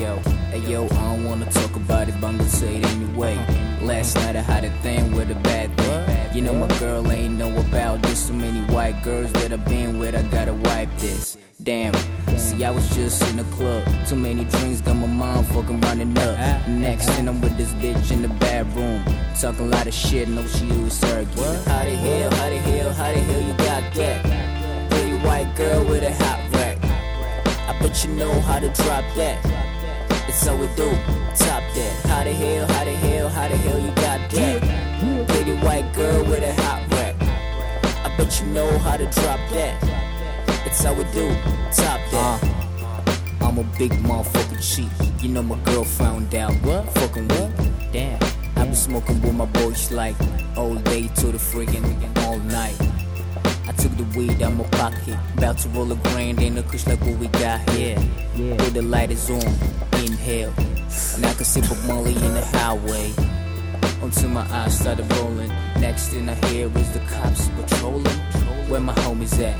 hey yo, I don't wanna talk about it, but I'm gonna say it anyway. Last night I had a thing with a bad thing. You know my girl ain't know about this. So many white girls that I've been with, I gotta wipe this. Damn. See, I was just in the club. Too many drinks, got my mind fucking running up. Next, and I'm with this bitch in the bedroom. Talking a lot of shit, no, she was arguing. How the hell, how the hell, how the hell you got that? Pretty white girl with a hot rack. I bet you know how to drop that. It's how we do, top that. How the hell, how the hell, how the hell you got that? Pretty white girl with a hot rack. I bet you know how to drop that. It's how we do, top that. Uh, I'm a big motherfucking cheat. You know my girl found out. What? Fucking what? Damn. I been smoking with my boys like all day to the friggin' weed out my pocket, about to roll a grand in a kush like what we got here. Yeah. Where the light is on, inhale, and I can see Bob Marley in the highway. Until my eyes started rolling. Next thing I hear is the cops patrolling. Where my homies at?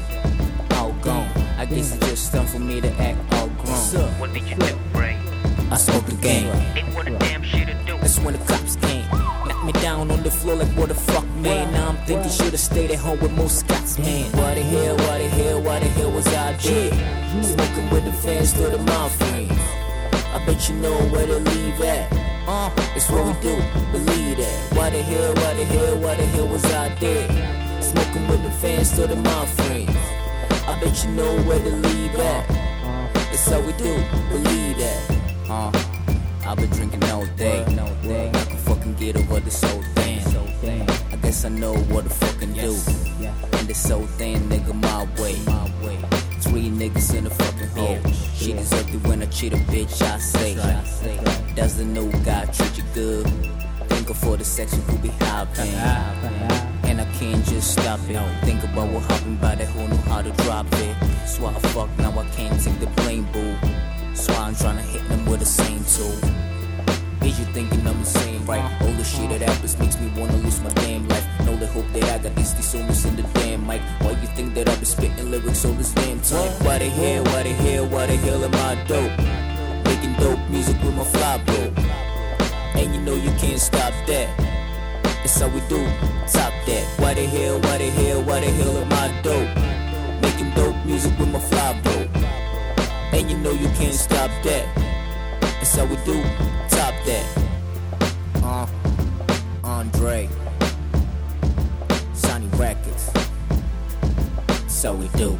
All gone. I guess it's just time for me to act all grown. What did you do, Ray? I smoked the game. Ain't what a damn shit to do. That's when the cops came. Knocked me down on the floor like what the fuck, man. Now I'm thinking should've stayed at home with most Scots, man. What the hell, what the hell, what the hell was I did? Smoking with the fans to the friends. I bet you know where to leave at. Uh, it's what we do, believe that. Why the hell, why the hell, why the hell was I there? Smoking with the fans to the friends. I bet you know where to leave at. It's how we do, believe that. Uh, I've been drinking all day. I can fucking get over this whole thing. I guess I know what to fucking do. And this whole thing, nigga, my way. Three niggas in the fucking oh, hole. She deserved it when I cheat a bitch, I say. Does the new guy treat you good? Think of for the sex you could be hopping. And I can't just stop it. Think about what happened by that who knew how to drop it. So I fuck, now I can't take the blame, boo. So I'm trying to hit them with the same tool. Is you thinking I'm insane, right? Uh-huh. All the shit that happens makes me wanna lose my damn life. Know the hope that I got these thesaurus in the damn mic. Why you think that I've been spitting lyrics all this damn time? Why the hell, why the hell, why the hell am I dope? Making dope music with my fly bro. And you know you can't stop that. It's how we do, top that. Why the hell, why the hell, why the hell am I dope? How we do, top that. Uh, Andre, Sany Records. How we do.